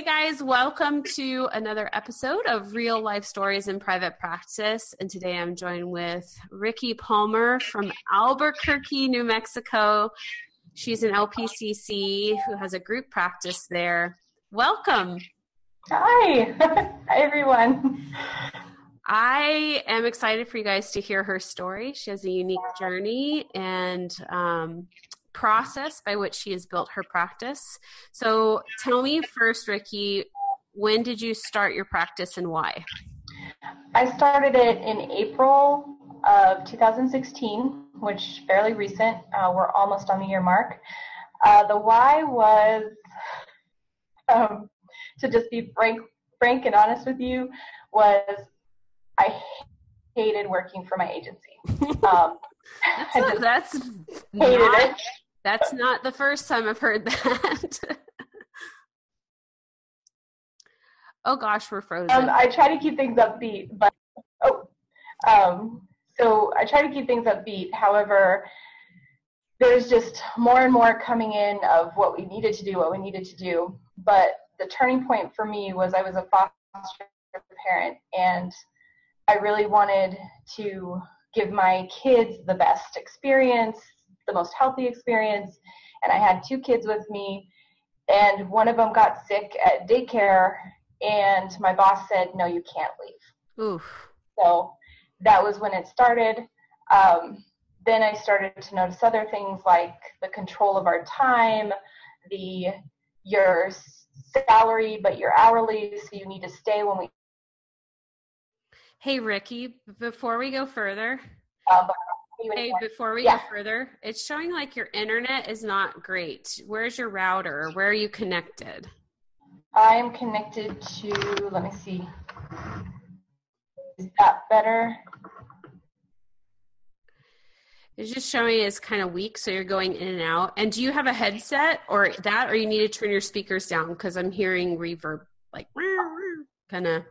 Hey guys, welcome to another episode of Real Life Stories in Private Practice. And today I'm joined with Rickie Palmer from Albuquerque, New Mexico. She's an LPCC who has a group practice there. Welcome. Hi. Hi, everyone. I am excited for you guys to hear her story. She has a unique journey and um, process by which she has built her practice. So tell me first, Rickie, when did you start your practice and why? I started it in April of 2016, which fairly recent. Uh, we're almost on the year mark. Uh, the why was um, to just be frank, frank and honest with you, was I hated working for my agency. Um, that's, a, that's hated not, it. That's not the first time I've heard that. oh gosh, we're frozen. Um, I try to keep things upbeat, but oh, um, so I try to keep things upbeat. However, there's just more and more coming in of what we needed to do, what we needed to do. But the turning point for me was I was a foster parent, and I really wanted to give my kids the best experience, the most healthy experience. And I had two kids with me, and one of them got sick at daycare, and my boss said, No, you can't leave. Oof. So that was when it started. Um, then I started to notice other things like the control of our time, the your salary, but you're hourly, so you need to stay when we. Hey, Rickie, before we go further, uh, Hey, before we yeah. go further, it's showing like your internet is not great. Where's your router? Where are you connected? I'm connected to, let me see. Is that better? It's just showing it's kind of weak, so you're going in and out. And do you have a headset or that, or you need to turn your speakers down? Because I'm hearing reverb, like kind of.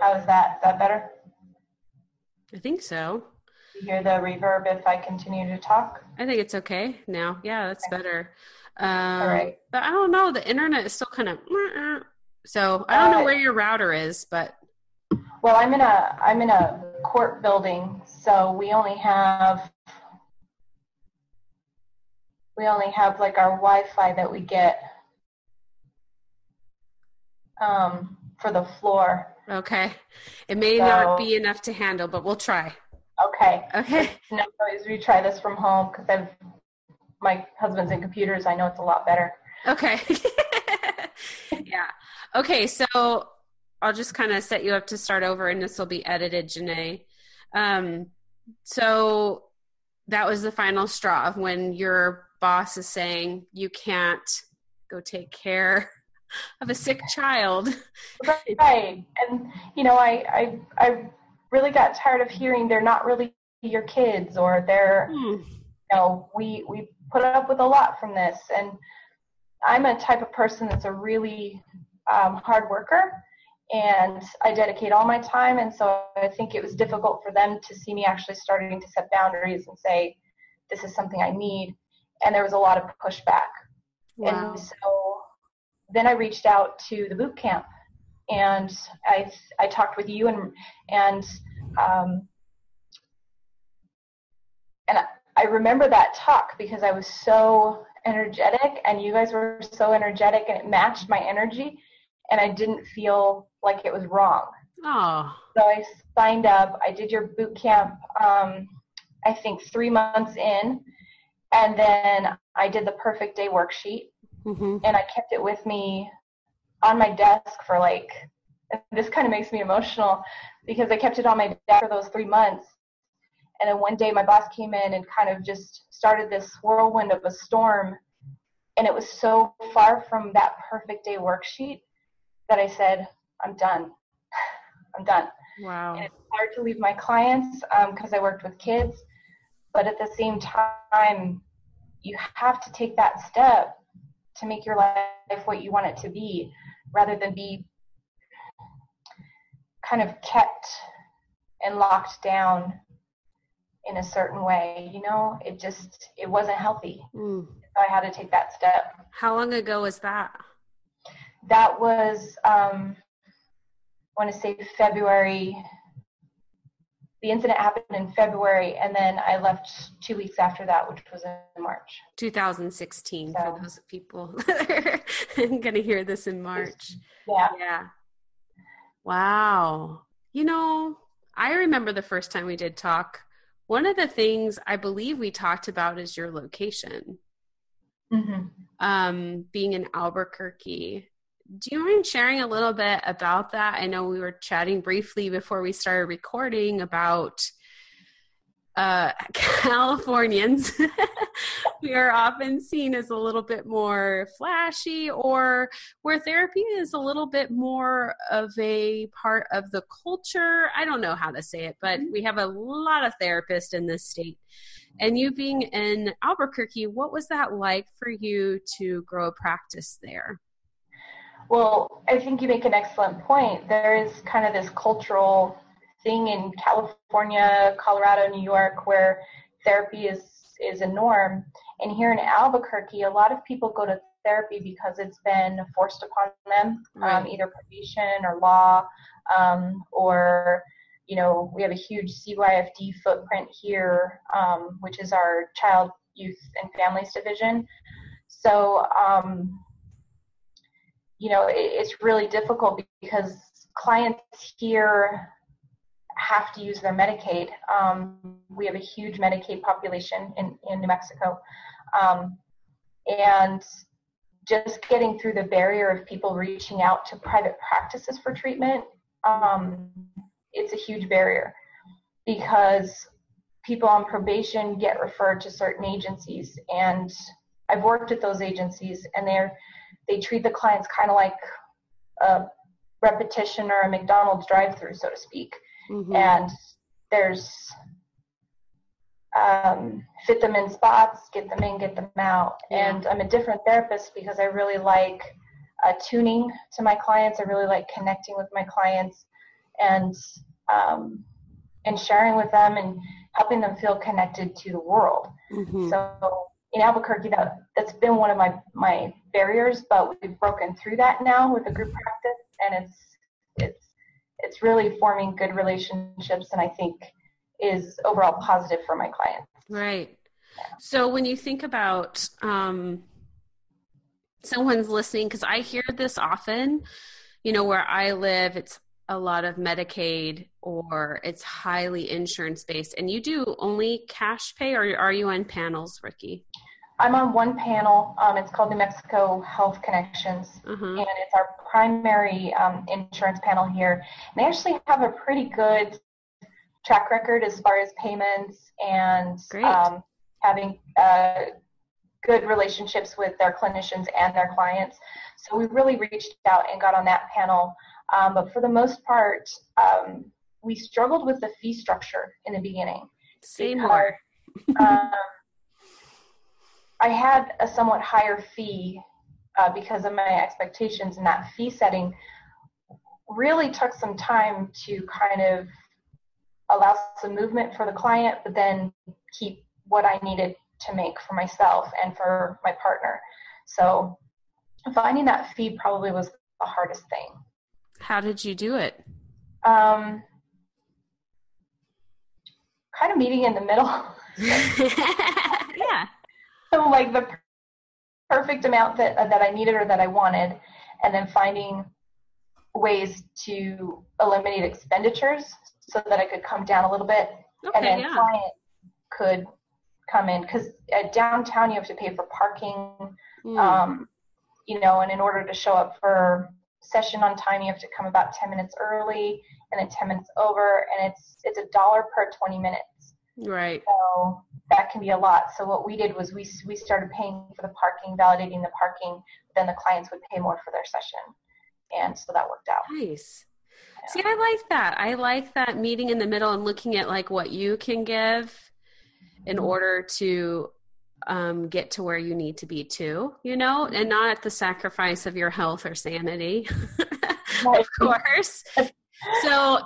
How is that? Is that better? I think so. You hear the reverb if I continue to talk? I think it's okay now. Yeah, that's okay. better. Um, All right. But I don't know. The internet is still kind of. So I don't know uh, where your router is, but. Well, I'm in a I'm in a court building, so we only have we only have like our Wi-Fi that we get um, for the floor. Okay. It may so, not be enough to handle, but we'll try. Okay. Okay. No worries. We try this from home because I've my husband's in computers. I know it's a lot better. Okay. yeah. Okay. So I'll just kind of set you up to start over, and this will be edited, Janae. Um, so that was the final straw when your boss is saying you can't go take care of a sick child. right. And you know, I, I I really got tired of hearing they're not really your kids or they're hmm. you know, we we put up with a lot from this and I'm a type of person that's a really um, hard worker and I dedicate all my time and so I think it was difficult for them to see me actually starting to set boundaries and say this is something I need and there was a lot of pushback. Wow. And so then I reached out to the boot camp and I, I talked with you and, and, um, and I remember that talk because I was so energetic and you guys were so energetic and it matched my energy and I didn't feel like it was wrong. Oh. So I signed up. I did your boot camp, um, I think three months in, and then I did the perfect day worksheet mm-hmm. and I kept it with me on my desk for like. this kind of makes me emotional because I kept it on my desk for those three months. And then one day my boss came in and kind of just started this whirlwind of a storm. And it was so far from that perfect day worksheet that I said, I'm done. I'm done. Wow. And it's hard to leave my clients because um, I worked with kids. But at the same time, you have to take that step to make your life what you want it to be rather than be kind of kept and locked down in a certain way. You know, it just it wasn't healthy. Mm. So I had to take that step. How long ago was that? That was um, I want to say February. The incident happened in February, and then I left two weeks after that, which was in March. 2016 So- for those people that are going to hear this in March. Yeah. Yeah. Wow. You know, I remember the first time we did talk. One of the things I believe we talked about is your location, hmm um, being in Albuquerque. Do you mind sharing a little bit about that? I know we were chatting briefly before we started recording about uh, Californians. we are often seen as a little bit more flashy, or where therapy is a little bit more of a part of the culture. I don't know how to say it, but we have a lot of therapists in this state. And you being in Albuquerque, what was that like for you to grow a practice there? Well, I think you make an excellent point. There is kind of this cultural thing in California, Colorado, New York, where therapy is is a norm. And here in Albuquerque, a lot of people go to therapy because it's been forced upon them, um, either probation or law, um, or you know, we have a huge CYFD footprint here, um, which is our Child, Youth, and Families Division. So, um, you know, it, it's really difficult because clients here have to use their Medicaid. Um, we have a huge Medicaid population in, in New Mexico. Um, and just getting through the barrier of people reaching out to private practices for treatment, um, it's a huge barrier because people on probation get referred to certain agencies. And I've worked at those agencies and they're they treat the clients kind of like a repetition or a McDonald's drive-through, so to speak. Mhm. And there's um, fit them in spots, get them in, get them out. Yeah. And I'm a different therapist because I really like uh, tuning to my clients. I really like connecting with my clients and um, and sharing with them and helping them feel connected to the world. Mhm. So in Albuquerque, that that's been one of my my barriers, but we've broken through that now with the group practice, and it's it's it's really forming good relationships, and I think is overall positive for my clients. Right. So when you think about um, someone's listening, because I hear this often, you know, where I live, it's a lot of Medicaid or it's highly insurance based. And you do only cash pay, or are you on panels, Rickie? I'm on one panel. Um, it's called New Mexico Health Connections, Uh-huh. and it's our primary um, insurance panel here. And they actually have a pretty good track record as far as payments and um, having uh, good relationships with their clinicians and their clients. So we really reached out and got on that panel. Um, but for the most part, um, we struggled with the fee structure in the beginning Say because, more. um, I had a somewhat higher fee uh, because of my expectations, and that fee setting really took some time to kind of allow some movement for the client, but then keep what I needed to make for myself and for my partner. So finding that fee probably was the hardest thing. How did you do it? Um, kind of meeting in the middle. yeah. So like the perfect amount that that I needed or that I wanted, and then finding ways to eliminate expenditures so that I could come down a little bit, and then yeah. client could come in because at downtown you have to pay for parking, Mm. um, you know, and in order to show up for session on time you have to come about 10 minutes early and then 10 minutes over, and it's it's a dollar per 20 minutes. Right. So that can be a lot. So what we did was we we started paying for the parking, validating the parking. Then the clients would pay more for their session, and so that worked out. Nice. See, I like that. I like that meeting in the middle and looking at like what you can give in order to um, get to where you need to be too, you know, and not at the sacrifice of your health or sanity, of course. So,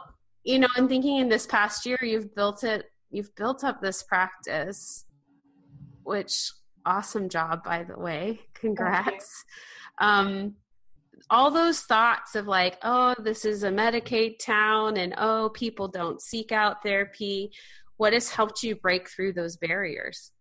you know, I'm thinking in this past year, you've built it you've built up this practice, which awesome job by the way. Congrats. Um, all those thoughts of like, oh, this is a Medicaid town and oh, people don't seek out therapy. What has helped you break through those barriers?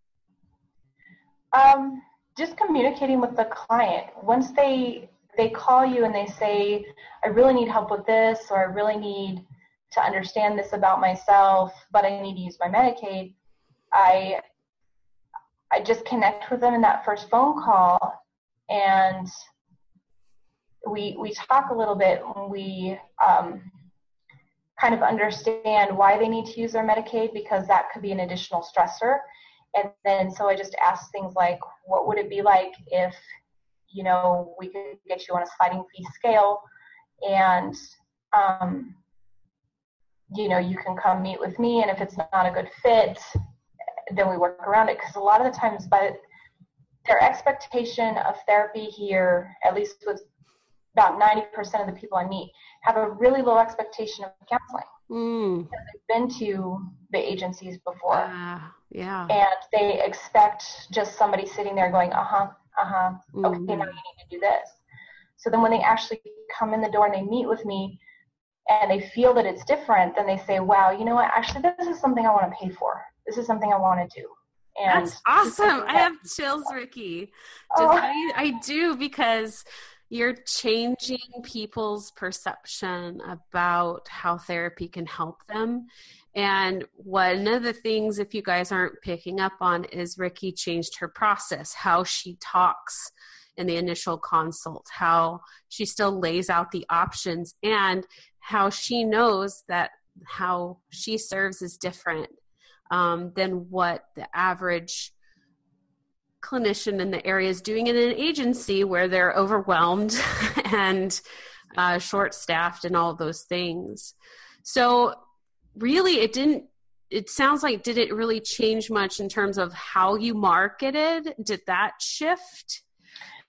Um, just communicating with the client. Once they they call you and they say, I really need help with this, or I really need to understand this about myself, but I need to use my Medicaid, I I just connect with them in that first phone call and we we talk a little bit when we um, kind of understand why they need to use their Medicaid because that could be an additional stressor. And then so I just ask things like, what would it be like if you know we could get you on a sliding fee scale, and um, you know you can come meet with me, and if it's not a good fit, then we work around it because a lot of the times, but their expectation of therapy here, at least with about 90% of the people I meet have a really low expectation of counseling. Mm. They've been to the agencies before. Uh, yeah. And they expect just somebody sitting there going, uh huh, uh huh, mm. okay, now you need to do this. So then when they actually come in the door and they meet with me and they feel that it's different, then they say, wow, you know what, actually, this is something I want to pay for. This is something I want to do. And That's awesome. I have chills, Rickie. Just, oh. I, I do because you're changing people's perception about how therapy can help them. And one of the things, if you guys aren't picking up on, is Rickie changed her process, how she talks in the initial consult, how she still lays out the options, and how she knows that how she serves is different um, than what the average clinician in the area is doing in an agency where they're overwhelmed and uh, short staffed and all those things. So, really, it didn't. It sounds like did it really change much in terms of how you marketed? Did that shift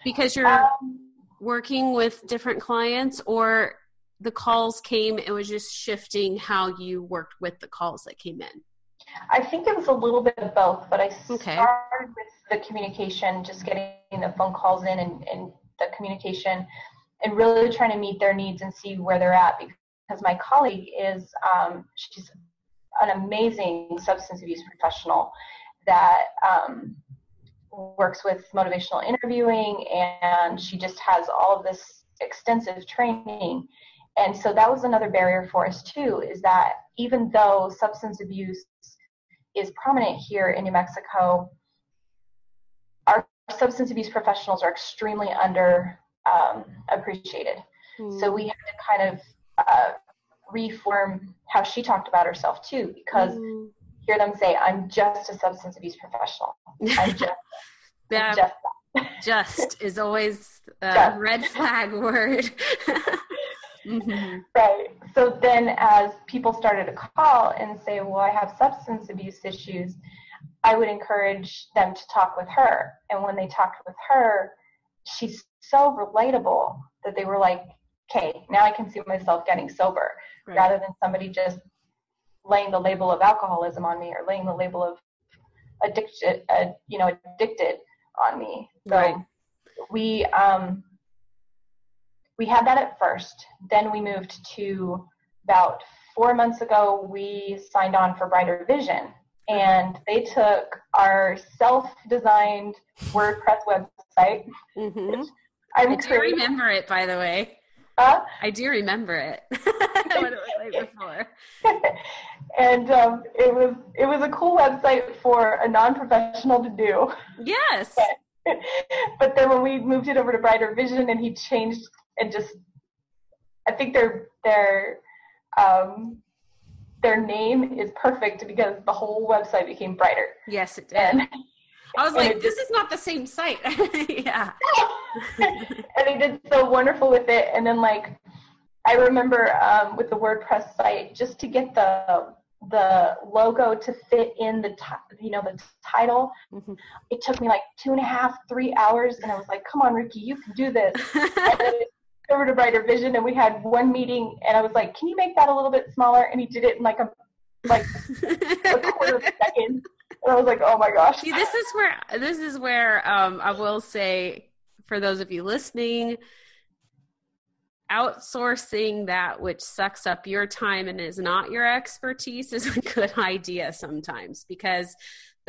because you're um, working with different clients, or the calls came? It was just shifting how you worked with the calls that came in. I think it was a little bit of both, but I okay. started with the communication, just getting the phone calls in and, and the communication, and really trying to meet their needs and see where they're at. Because my colleague is, um, she's an amazing substance abuse professional that um, works with motivational interviewing, and she just has all of this extensive training. And so that was another barrier for us too, is that even though substance abuse is prominent here in New Mexico, our substance abuse professionals are extremely under um, appreciated. Mm. So we had to kind of uh, reform how she talked about herself too, because mm. hear them say, "I'm just a substance abuse professional. I'm just, that, just just is always a red flag word. mm-hmm. Right. So then, as people started to call and say, "Well, I have substance abuse issues," I would encourage them to talk with her. And when they talked with her, she's so relatable that they were like, "Okay, now I can see myself getting sober," right. rather than somebody just laying the label of alcoholism on me or laying the label of addicted, uh, you know, addicted on me. So right. we um, we had that at first. Then we moved to about four months ago. We signed on for Brighter Vision, and they took our self-designed WordPress website. Mm-hmm. i do remember it, by the way. Uh, I do remember it. what it was like before. and um, it was it was a cool website for a non-professional to do. Yes. but then when we moved it over to Brighter Vision, and he changed and just, I think their their um, their name is perfect because the whole website became brighter. Yes, it did. And, I was like, this is not the same site. yeah. and they did so wonderful with it. And then like, I remember um, with the WordPress site, just to get the the logo to fit in the t- you know the title mm-hmm. it took me like two and a half three hours and i was like come on rickie you can do this over to brighter vision and we had one meeting and i was like can you make that a little bit smaller and he did it in like a like a quarter of a second. And I was like, oh my gosh. See, this is where this is where um, I will say for those of you listening, outsourcing that which sucks up your time and is not your expertise is a good idea sometimes because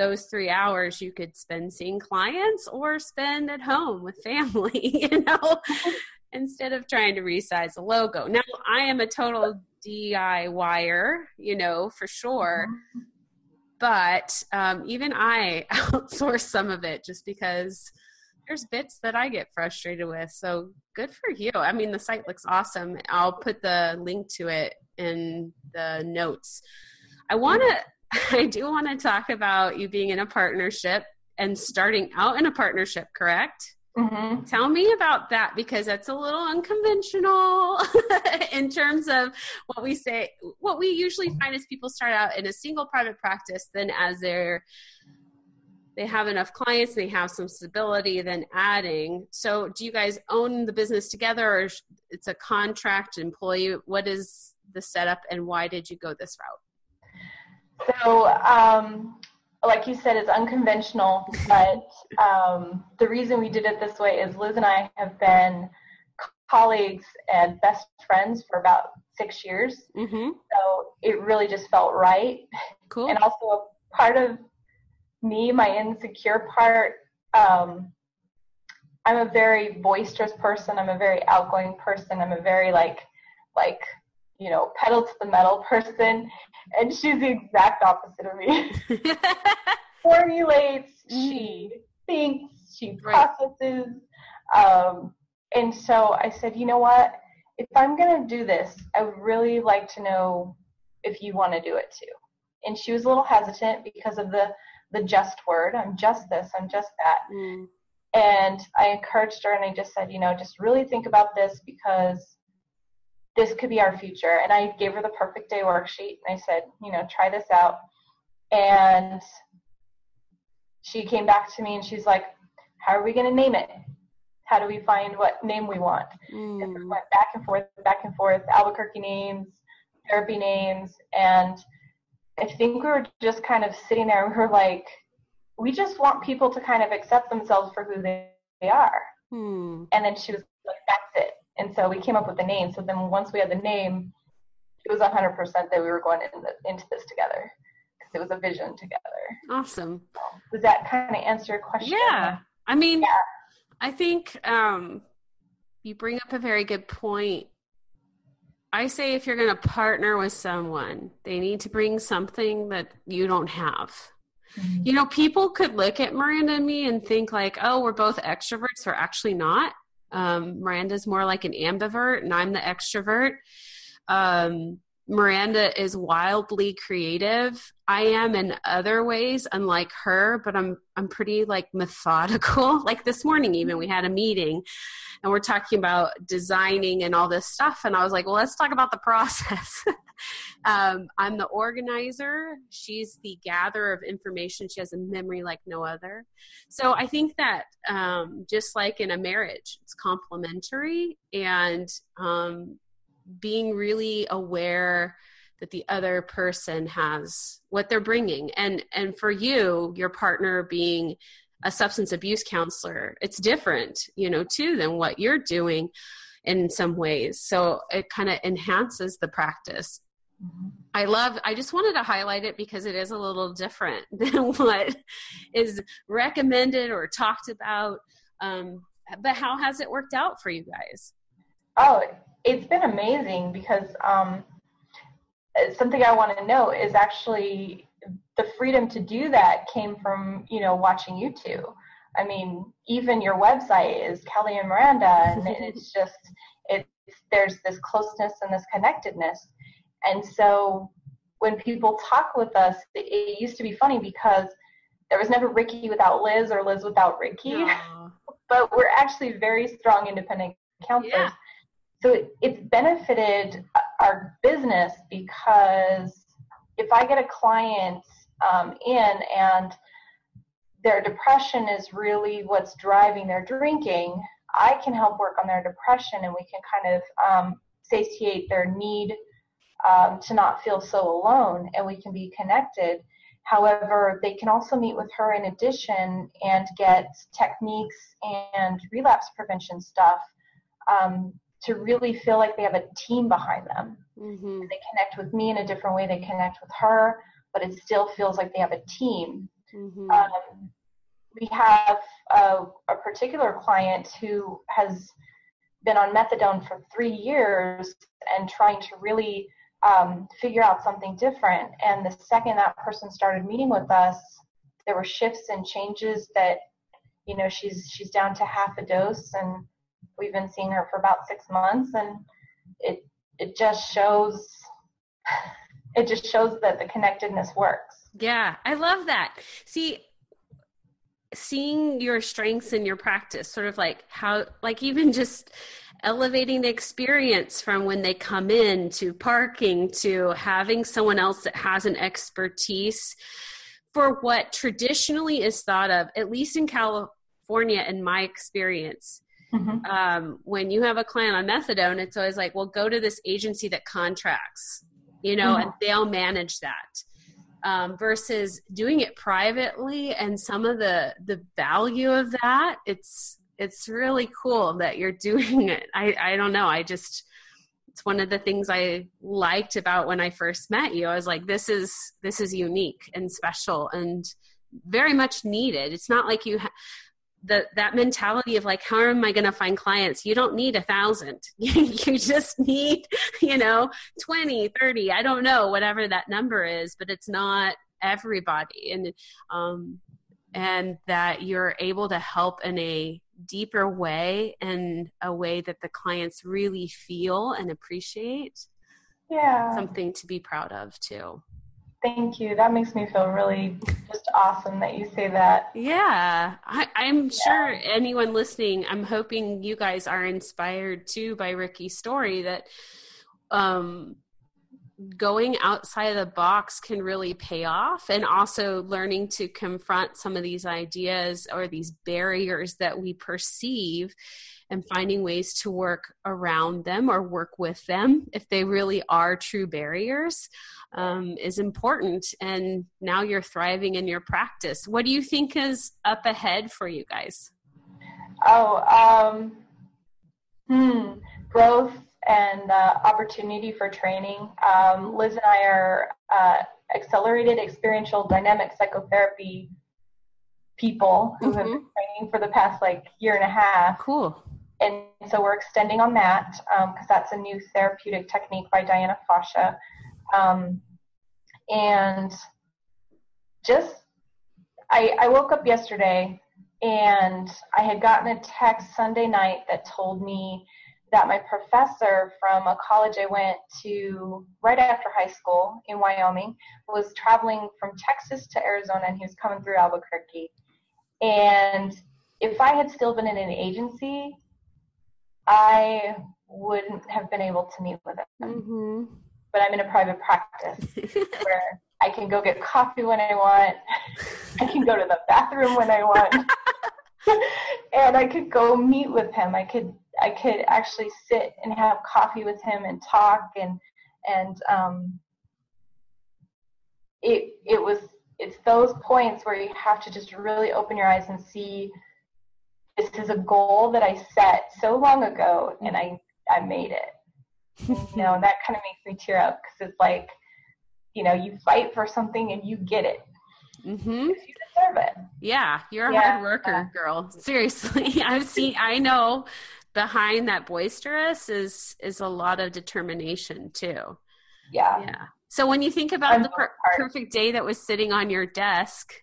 those three hours you could spend seeing clients or spend at home with family, you know, instead of trying to resize a logo. Now, I am a total DIYer, you know, for sure. But um, even I outsource some of it just because there's bits that I get frustrated with. So good for you. I mean, the site looks awesome. I'll put the link to it in the notes. I want to I do want to talk about you being in a partnership and starting out in a partnership, correct? Mm-hmm. Tell me about that because that's a little unconventional in terms of what we say. What we usually find is people start out in a single private practice, then as they're they have enough clients, they have some stability, then adding. So, do you guys own the business together, or it's a contract employee? What is the setup, and why did you go this route? So, um, like you said, it's unconventional, but um, the reason we did it this way is Liz and I have been colleagues and best friends for about six years. Mm-hmm. So it really just felt right. Cool. And also, part of me, my insecure part, um, I'm a very boisterous person. I'm a very outgoing person. I'm a very like, like you know, pedal to the metal person, and she's the exact opposite of me. Formulates, she mm. thinks, she processes. Um, and so I said, you know what? If I'm going to do this, I would really like to know if you want to do it too. And she was a little hesitant because of the the just word. I'm just this. I'm just that. Mm. And I encouraged her, and I just said, you know, just really think about this because this could be our future. And I gave her the perfect day worksheet and I said, you know, try this out. And she came back to me and she's like, how are we going to name it? How do we find what name we want? Mm. And we went back and forth, back and forth, Albuquerque names, therapy names. And I think we were just kind of sitting there and we were like, we just want people to kind of accept themselves for who they, they are. Mm. And then she was like, that's it and so we came up with the name. So then once we had the name, it was 100% that we were going in the, into this together because it was a vision together. Awesome. Does that kind of answer your question? Yeah. I mean, yeah. I think um, you bring up a very good point. I say if you're going to partner with someone, they need to bring something that you don't have. Mm-hmm. You know, people could look at Miranda and me and think like, "Oh, we're both extroverts," or actually not. Um, Miranda's more like an ambivert, and I'm the extrovert. Um, Miranda is wildly creative. I am in other ways, unlike her, but I'm I'm pretty like methodical. like this morning, even we had a meeting, and we're talking about designing and all this stuff, and I was like, well, let's talk about the process. um, I'm the organizer. She's the gatherer of information. She has a memory like no other. So I think that um, just like in a marriage, it's complementary and um, being really aware that the other person has what they're bringing and and for you your partner being a substance abuse counselor it's different you know too than what you're doing in some ways so it kind of enhances the practice Mm-hmm. I love, I just wanted to highlight it because it is a little different than what is recommended or talked about. Um, but how has it worked out for you guys? Oh, it's been amazing because um, something I want to know is actually the freedom to do that came from, you know, watching you two. I mean, even your website is Kelly and Miranda, and it's just, it's, there's this closeness and this connectedness and so when people talk with us, it used to be funny because there was never Rickie without Liz or Liz without Rickie. but we're actually very strong independent counselors. Yeah. So it's benefited our business because if I get a client um, in and their depression is really what's driving their drinking, I can help work on their depression and we can kind of um, satiate their need um, to not feel so alone and we can be connected. However, they can also meet with her in addition and get techniques and relapse prevention stuff um, to really feel like they have a team behind them. Mm-hmm. They connect with me in a different way they connect with her, but it still feels like they have a team. Mm-hmm. Um, we have a, a particular client who has been on methadone for three years and trying to really um, figure out something different. And the second that person started meeting with us, there were shifts and changes that, you know, she's she's down to half a dose, and we've been seeing her for about six months, and it it just shows it just shows that the connectedness works. Yeah, I love that. See, seeing your strengths in your practice, sort of like how, like even just elevating the experience from when they come in to parking to having someone else that has an expertise for what traditionally is thought of, at least in California, in my experience. Mm-hmm. Um, when you have a client on methadone, it's always like, well, go to this agency that contracts, you know, mm-hmm. and they'll manage that. Um, versus doing it privately and some of the the value of that it's it's really cool that you're doing it. I, I don't know. I just, it's one of the things I liked about when I first met you. I was like, this is, this is unique and special and very much needed. It's not like you, ha- the, that mentality of like, how am I going to find clients? You don't need a thousand. you just need, you know, 20, 30, I don't know, whatever that number is, but it's not everybody. And, um, and that you're able to help in a deeper way and a way that the clients really feel and appreciate yeah something to be proud of too thank you that makes me feel really just awesome that you say that yeah I, am yeah. sure anyone listening i'm hoping you guys are inspired too by rickie's story that um going outside of the box can really pay off and also learning to confront some of these ideas or these barriers that we perceive and finding ways to work around them or work with them if they really are true barriers um, is important. And now you're thriving in your practice. What do you think is up ahead for you guys? Oh um, hmm, growth and uh, opportunity for training. Um, Liz and I are uh, accelerated experiential dynamic psychotherapy people who mm-hmm. have been training for the past like year and a half. Cool. And so we're extending on that because um, that's a new therapeutic technique by Diana Fosha. Um, and just, I, I woke up yesterday and I had gotten a text Sunday night that told me that my professor from a college I went to right after high school in Wyoming was traveling from Texas to Arizona and he was coming through Albuquerque. And if I had still been in an agency, I wouldn't have been able to meet with him. Mm-hmm. But I'm in a private practice where I can go get coffee when I want, I can go to the bathroom when I want. and I could go meet with him. I could I could actually sit and have coffee with him and talk and and um, it it was it's those points where you have to just really open your eyes and see this is a goal that I set so long ago and I I made it. you know, and that kind of makes me tear up because it's like, you know, you fight for something and you get it. Mm-hmm. You deserve it. Yeah, you're a yeah. hard worker, girl. Seriously, I've seen. I know behind that boisterous is is a lot of determination too. Yeah. Yeah. So when you think about I'm the per- perfect day that was sitting on your desk,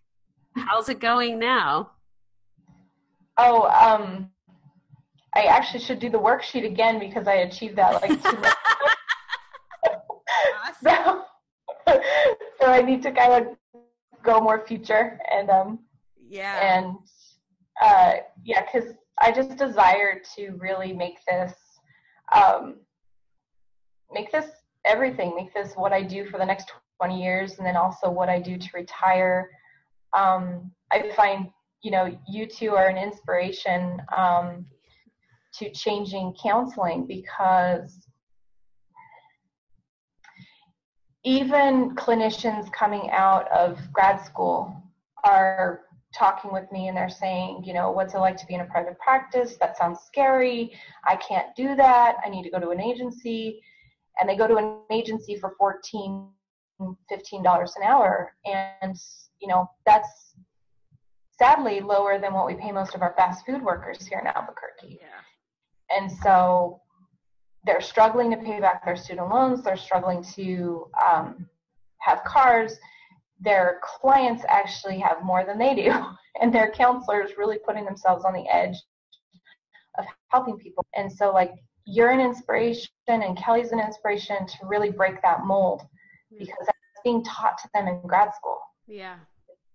how's it going now? Oh, um, I actually should do the worksheet again because I achieved that like two months. so, so I need to kind of go more future and um yeah and uh yeah because I just desire to really make this um, make this everything, make this what I do for the next 20 years, and then also what I do to retire. Um, I find you know you two are an inspiration um, to changing counseling because even clinicians coming out of grad school are talking with me and they're saying, you know, what's it like to be in a private practice? That sounds scary. I can't do that. I need to go to an agency. And they go to an agency for 14 $15 an hour. And, you know, that's sadly lower than what we pay most of our fast food workers here in Albuquerque. Yeah. And so they're struggling to pay back their student loans. They're struggling to um, have cars. Their clients actually have more than they do, and their counselors really putting themselves on the edge of helping people. And so, like, you're an inspiration, and Kelly's an inspiration to really break that mold mm. because that's being taught to them in grad school. Yeah.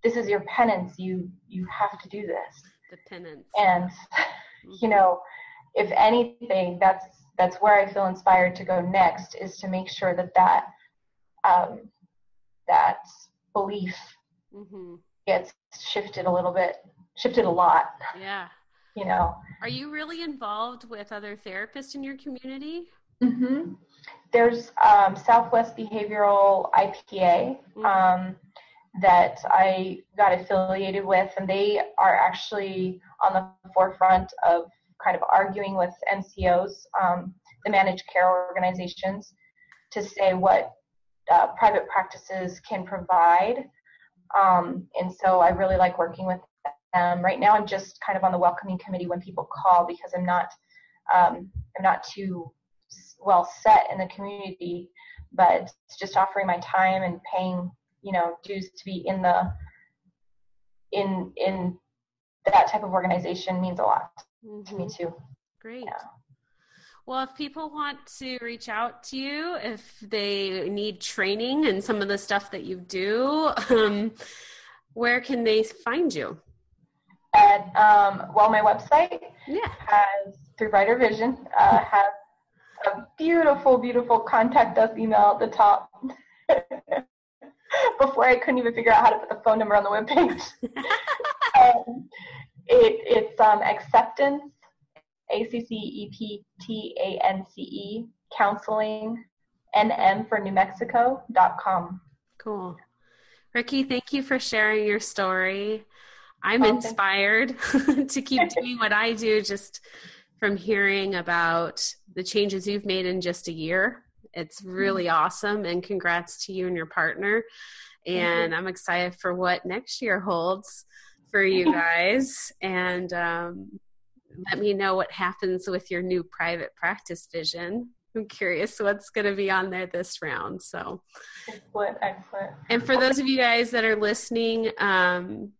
This is your penance. You you have to do this. The penance. And mm-hmm. you know, if anything, that's that's where I feel inspired to go next is to make sure that that um, that belief mm-hmm. gets shifted a little bit, shifted a lot. Yeah. You know. Are you really involved with other therapists in your community? Mm-hmm. There's um, Southwest Behavioral IPA mm-hmm. um, that I got affiliated with, and they are actually on the forefront of kind of arguing with MCOs, um, the managed care organizations, to say what uh, private practices can provide. Um, and so I really like working with them. Right now, I'm just kind of on the welcoming committee when people call because I'm not um, I'm not too well set in the community, but just offering my time and paying you know dues to be in the in in that type of organization means a lot mm-hmm. to me mm-hmm. too. Great. Yeah. Well, if people want to reach out to you, if they need training and some of the stuff that you do, um, where can they find you? At um, well, my website yeah. has through Brighter Vision uh, has a beautiful, beautiful contact us email at the top. Before I couldn't even figure out how to put the phone number on the webpage. um, it, it's um, acceptance, A C C E P T A N C E, counseling, NM for New Mexico dot com. Cool. Rickie, thank you for sharing your story. I'm oh, inspired to keep doing what I do just from hearing about the changes you've made in just a year. It's really mm-hmm. awesome, and congrats to you and your partner. And I'm excited for what next year holds for you guys. and um, let me know what happens with your new private practice vision. I'm curious what's going to be on there this round. So, excellent, excellent. And for those of you guys that are listening, um,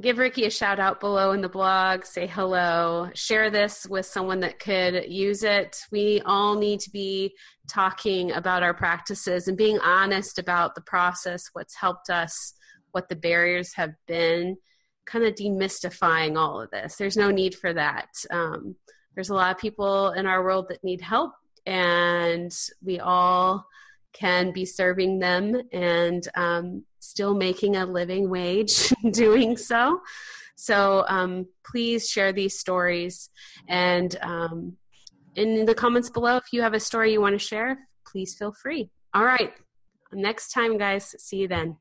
give Rickie a shout out below in the blog, say hello, share this with someone that could use it. We all need to be talking about our practices and being honest about the process, what's helped us, what the barriers have been, kind of demystifying all of this. There's no need for that. Um, there's a lot of people in our world that need help, and we all can be serving them and um, still making a living wage doing so. So um, please share these stories. And um, in the comments below, if you have a story you want to share, please feel free. All right. Next time, guys. See you then.